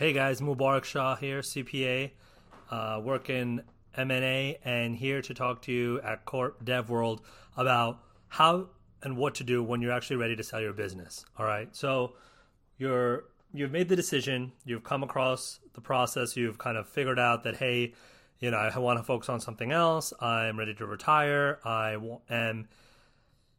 Hey guys, Mubarak Shah here, CPA, uh, working M&A, and here to talk to you at Corp Dev World about how and what to do when you're actually ready to sell your business. All right, so you're you've made the decision, you've come across the process, you've kind of figured out that hey, you know, I want to focus on something else. I'm ready to retire. I am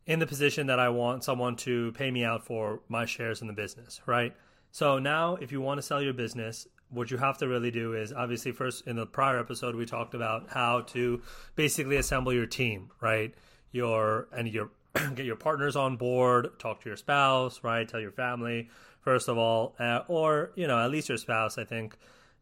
in the position that I want someone to pay me out for my shares in the business, right? So now, if you want to sell your business, what you have to really do is obviously first in the prior episode we talked about how to basically assemble your team, right? Your and your get your partners on board, talk to your spouse, right? Tell your family first of all, uh, or you know at least your spouse. I think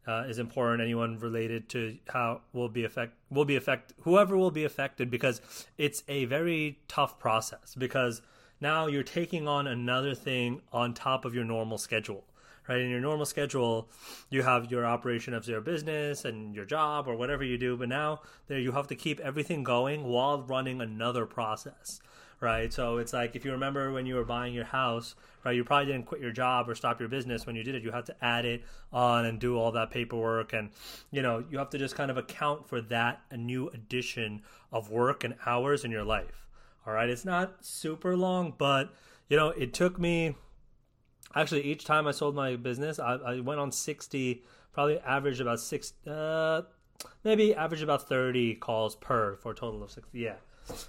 uh, is important. Anyone related to how will be affect will be affect whoever will be affected because it's a very tough process because now you're taking on another thing on top of your normal schedule. Right in your normal schedule, you have your operation of your business and your job or whatever you do, but now there you have to keep everything going while running another process right? So it's like if you remember when you were buying your house, right? You probably didn't quit your job or stop your business when you did it. You had to add it on and do all that paperwork, and you know you have to just kind of account for that a new addition of work and hours in your life. All right, it's not super long, but you know it took me. Actually, each time I sold my business, I, I went on sixty, probably average about six, uh, maybe average about thirty calls per for a total of sixty. Yeah,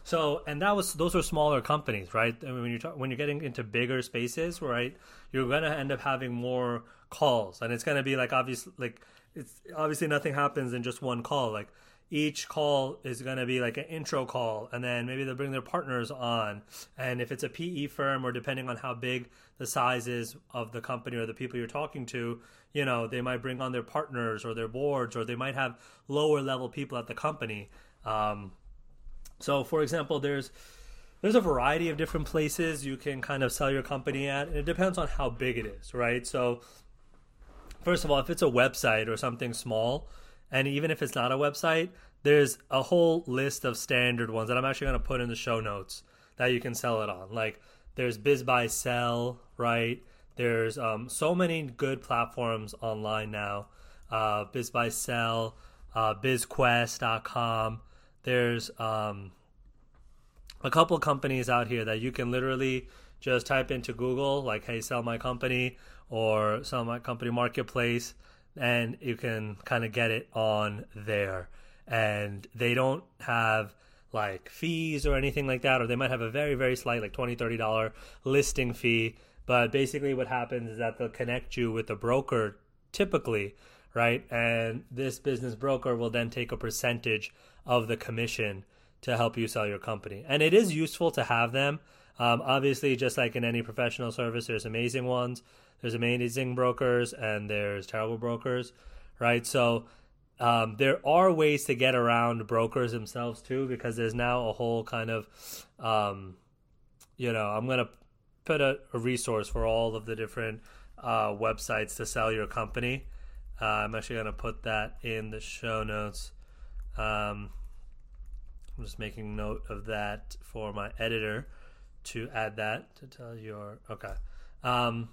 so, and that was those were smaller companies, right? I mean, when you're when you're getting into bigger spaces, right, you're gonna end up having more calls, and it's gonna be like obviously like it's obviously nothing happens in just one call. Like each call is going to be like an intro call and then maybe they'll bring their partners on and if it's a pe firm or depending on how big the size is of the company or the people you're talking to you know they might bring on their partners or their boards or they might have lower level people at the company um, so, for example, there's there's a variety of different places you can kind of sell your company at, and it depends on how big it is, right? So, first of all, if it's a website or something small, and even if it's not a website, there's a whole list of standard ones that I'm actually going to put in the show notes that you can sell it on. Like there's BizBuySell, right? There's um, so many good platforms online now. Uh, BizBuySell, uh, BizQuest.com. There's um, a couple companies out here that you can literally just type into Google, like, hey, sell my company or sell my company marketplace, and you can kind of get it on there. And they don't have like fees or anything like that, or they might have a very, very slight, like $20, $30 listing fee. But basically, what happens is that they'll connect you with a broker typically, right? And this business broker will then take a percentage of the commission to help you sell your company. And it is useful to have them. Um, obviously, just like in any professional service, there's amazing ones, there's amazing brokers, and there's terrible brokers, right? So um, there are ways to get around brokers themselves too, because there's now a whole kind of, um, you know, I'm gonna put a, a, resource for all of the different uh, websites to sell your company. Uh, I'm actually gonna put that in the show notes. Um, I'm just making note of that for my editor to add that to tell your okay. Um,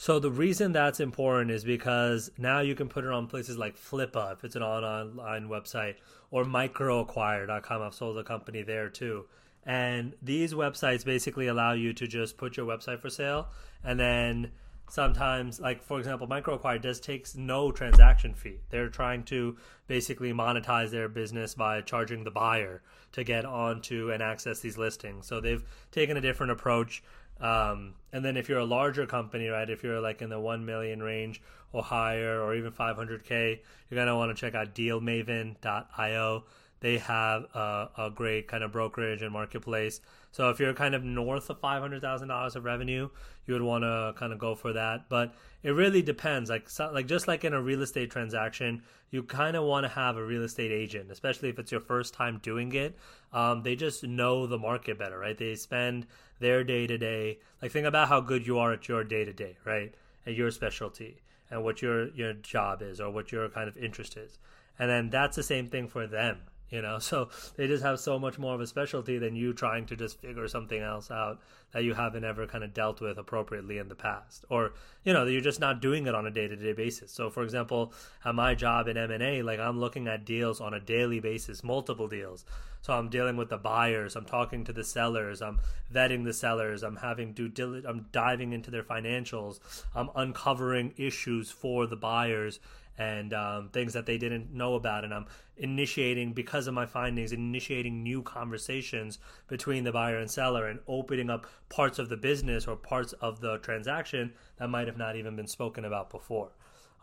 so the reason that's important is because now you can put it on places like Flippa if it's an online website or microacquire.com. I've sold a company there too. And these websites basically allow you to just put your website for sale and then sometimes like for example microacquire does takes no transaction fee they're trying to basically monetize their business by charging the buyer to get onto and access these listings so they've taken a different approach um, and then if you're a larger company right if you're like in the 1 million range or higher or even 500k you're going to want to check out dealmaven.io they have a, a, great kind of brokerage and marketplace. So if you're kind of north of five hundred thousand dollars of revenue, you would want to kind of go for that. But it really depends. Like so, like just like in a real estate transaction, you kind of want to have a real estate agent, especially if it's your first time doing it. Um, they just know the market better, right? They spend their day to day. Like think about how good you are at your day to day, right? At your specialty and what your your job is or what your kind of interest is, and then that's the same thing for them you know? So they just have so much more of a specialty than you trying to just figure something else out that you haven't ever kind of dealt with appropriately in the past or you know you're just not doing it on a day-to-day basis. So for example at my job in m&a like i'm looking at deals on a daily basis multiple deals. So i'm dealing with the buyers i'm talking to the sellers i'm vetting the sellers i'm having due diligence i'm diving into their financials i'm uncovering issues for the buyers and um, things that they didn't know about. And I'm initiating, because of my findings, initiating new conversations between the buyer and seller and opening up parts of the business or parts of the transaction that might have not even been spoken about before.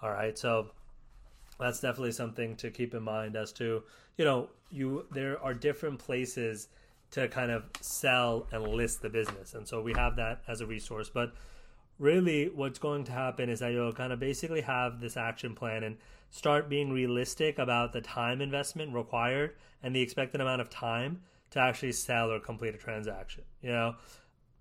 All right. So that's definitely something to keep in mind as to, you know, you there are different places to kind of sell and list the business. And so we have that as a resource. But really what's going to happen is that you'll kind of basically have this action plan and start being realistic about the time investment required and the expected amount of time to actually sell or complete a transaction you know?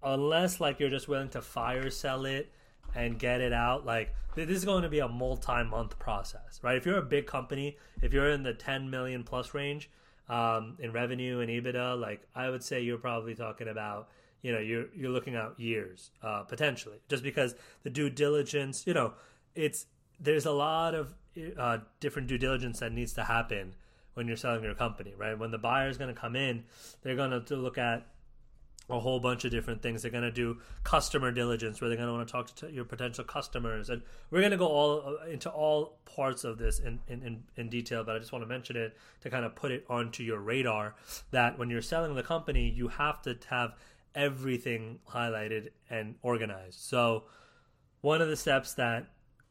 Unless like you're just willing to fire sell it and get it out like this is going to be a multi-month process right? If you're a big company if you're in the 10 million plus range um, in revenue and ebitda like i would say you're probably talking about you know you're you're looking out years uh, potentially just because the due diligence you know it's there's a lot of uh, different due diligence that needs to happen when you're selling your company right when the buyer is going to come in they're going to look at a whole bunch of different things. They're going to do customer diligence, where they're going to want to talk to your potential customers, and we're going to go all uh, into all parts of this in, in, in, detail. But I just want to mention it to kind of put it onto your radar that when you're selling the company, you have to have everything highlighted and organized. So, one of the steps that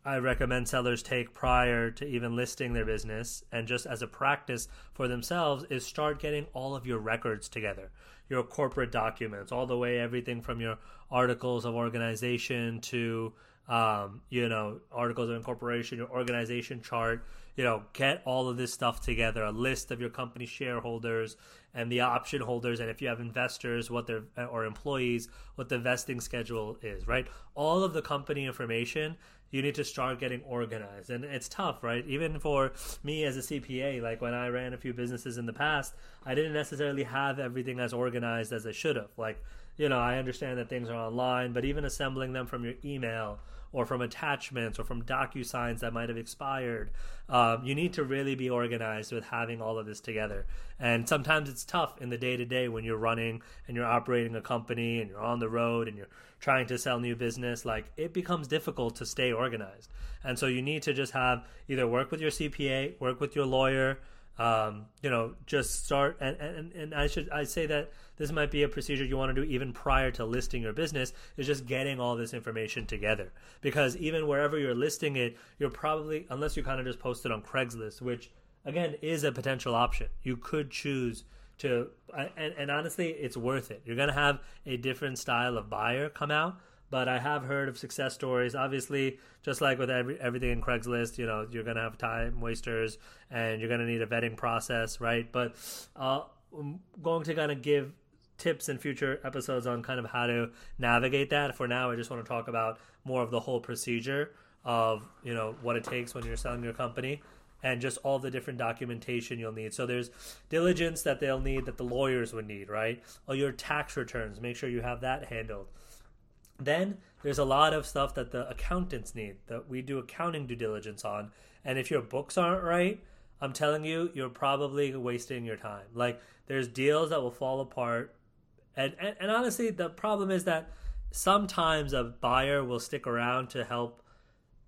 I recommend sellers take prior to even listing their business and just as a practice for themselves is start getting all of your records together, your corporate documents, all the way everything from your articles of organization to um, you know, articles of incorporation, your organization chart, you know, get all of this stuff together, a list of your company shareholders and the option holders, and if you have investors, what their or employees, what the vesting schedule is, right? All of the company information you need to start getting organized. And it's tough right? Even for me as a cpa like when i ran a few businesses in the past i didn't necessarily have everything as organized as i should have. Like you know i understand that things are online but even assembling them from your email or from attachments or from docu-signs that might have expired. Um, you need to really be organized with having all of this together. And sometimes it's tough in the day to day when you're running and you're operating a company and you're on the road and you're trying to sell new business. Like it becomes difficult to stay organized. And so you need to just have either work with your CPA, work with your lawyer, um, you know, just start and, and and I should I say that this might be a procedure you want to do even prior to listing your business is just getting all this information together because even wherever you're listing it, you're probably unless you kind of just post it on Craigslist, which again is a potential option. You could choose to and, and honestly, it's worth it. You're gonna have a different style of buyer come out but I have heard of success stories. Obviously, just like with every, everything in Craigslist, you know, you're going to have time wasters and you're going to need a vetting process, right? But uh, I'm going to kind of give tips in future episodes on kind of how to navigate that. For now, I just want to talk about more of the whole procedure of, you know, what it takes when you're selling your company and just all the different documentation you'll need. So there's diligence that they'll need that the lawyers would need, right? All your tax returns, make sure you have that handled. Then there's a lot of stuff that the accountants need that we do accounting due diligence on. And if your books aren't right, I'm telling you, you're probably wasting your time. Like there's deals that will fall apart. And, and, and honestly, the problem is that sometimes a buyer will stick around to help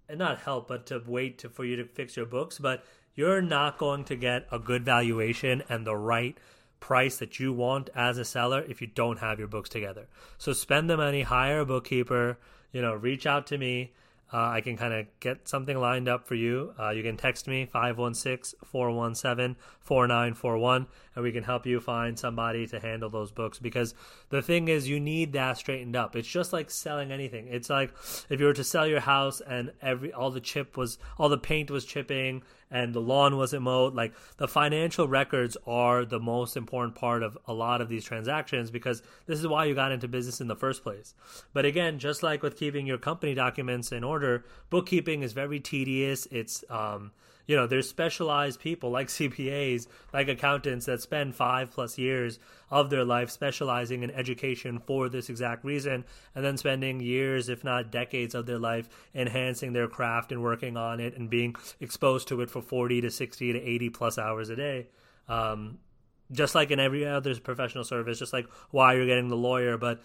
and not help, but to wait to, for you to fix your books. But you're not going to get a good valuation and the right price that you want as a seller if you don't have your books together. So spend the money, hire a bookkeeper, you know, reach out to me. Uh, I can kind of get something lined up for you. Uh, you can text me 516 417 4941 and we can help you find somebody to handle those books because the thing is you need that straightened up. It's just like selling anything. It's like if you were to sell your house and every all the chip was all the paint was chipping and the lawn wasn't mowed. Like the financial records are the most important part of a lot of these transactions because this is why you got into business in the first place. But again, just like with keeping your company documents in order. Bookkeeping is very tedious. It's um, you know, there's specialized people like CPAs, like accountants that spend five plus years of their life specializing in education for this exact reason, and then spending years, if not decades, of their life enhancing their craft and working on it and being exposed to it for 40 to 60 to 80 plus hours a day. Um, just like in every other professional service, just like why you're getting the lawyer. But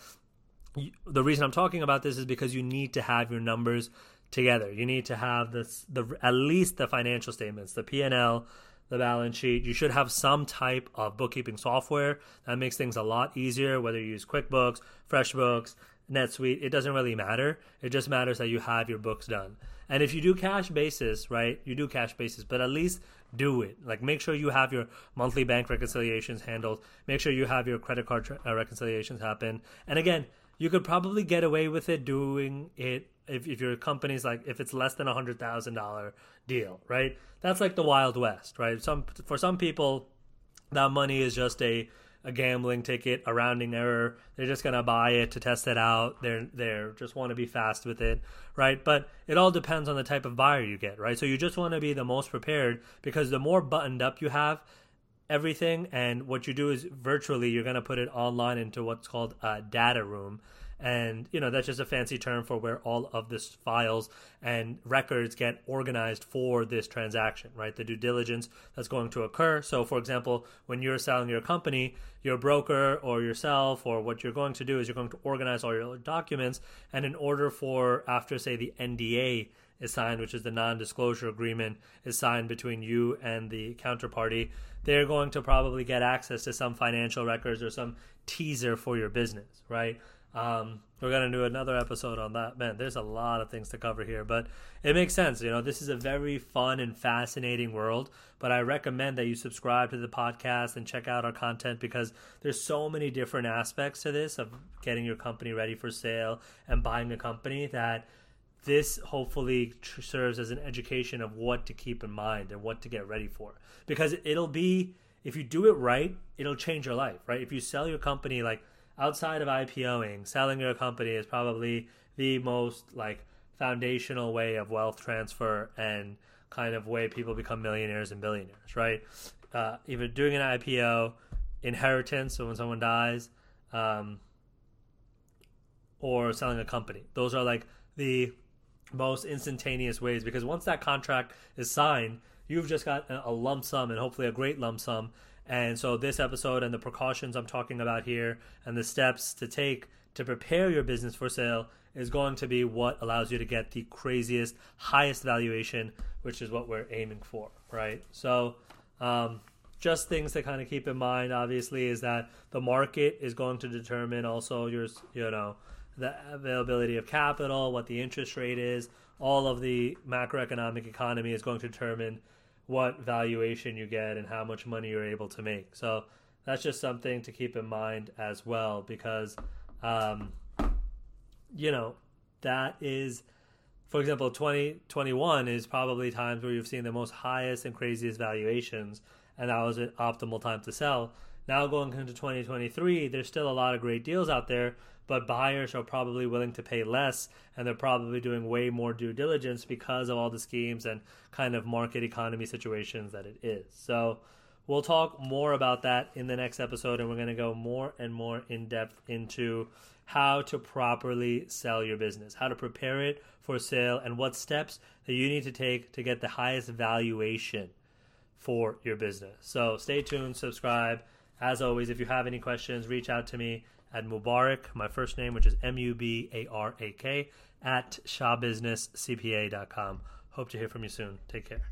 the reason I'm talking about this is because you need to have your numbers together. You need to have this the at least the financial statements, the P&L, the balance sheet. You should have some type of bookkeeping software that makes things a lot easier whether you use QuickBooks, FreshBooks, NetSuite, it doesn't really matter. It just matters that you have your books done. And if you do cash basis, right? You do cash basis, but at least do it. Like make sure you have your monthly bank reconciliations handled. Make sure you have your credit card uh, reconciliations happen. And again, you could probably get away with it doing it if, if your company's like if it's less than a hundred thousand dollar deal, right? That's like the Wild West, right? Some for some people, that money is just a a gambling ticket, a rounding error. They're just gonna buy it to test it out. They're they're just want to be fast with it, right? But it all depends on the type of buyer you get, right? So you just want to be the most prepared because the more buttoned up you have everything, and what you do is virtually you're gonna put it online into what's called a data room and you know that's just a fancy term for where all of this files and records get organized for this transaction right? The due diligence that's going to occur. So for example when you're selling your company your broker or yourself or what you're going to do is you're going to organize all your documents. And in order for after say the NDA is signed which is the non-disclosure agreement is signed between you and the counterparty they're going to probably get access to some financial records or some teaser for your business right um, we're gonna do another episode on that. Man, there's a lot of things to cover here, but it makes sense. You know, this is a very fun and fascinating world. But I recommend that you subscribe to the podcast and check out our content because there's so many different aspects to this of getting your company ready for sale and buying a company that this hopefully tr- serves as an education of what to keep in mind and what to get ready for because it'll be if you do it right it'll change your life right if you sell your company like outside of IPOing, selling your company is probably the most like foundational way of wealth transfer and kind of way people become millionaires and billionaires, right? Uh, either doing an IPO, inheritance, so when someone dies, um, or selling a company. Those are like the most instantaneous ways because once that contract is signed, you've just got a lump sum and hopefully a great lump sum and so, this episode and the precautions I'm talking about here and the steps to take to prepare your business for sale is going to be what allows you to get the craziest, highest valuation, which is what we're aiming for, right? So, um, just things to kind of keep in mind, obviously, is that the market is going to determine also your, you know, the availability of capital, what the interest rate is, all of the macroeconomic economy is going to determine what valuation you get and how much money you're able to make. So that's just something to keep in mind as well because, um, you know, that is, for example, 2021 is probably times where you've seen the most highest and craziest valuations, and that was an optimal time to sell. Now going into 2023, there's still a lot of great deals out there, but buyers are probably willing to pay less and they're probably doing way more due diligence because of all the schemes and kind of market economy situations that it is. So we'll talk more about that in the next episode and we're going to go more and more in depth into how to properly sell your business, how to prepare it for sale and what steps that you need to take to get the highest valuation for your business. So stay tuned, subscribe. As always, if you have any questions, reach out to me at Mubarak, my first name, which is M U B A R A K, at shawbusinesscpa.com. Hope to hear from you soon. Take care.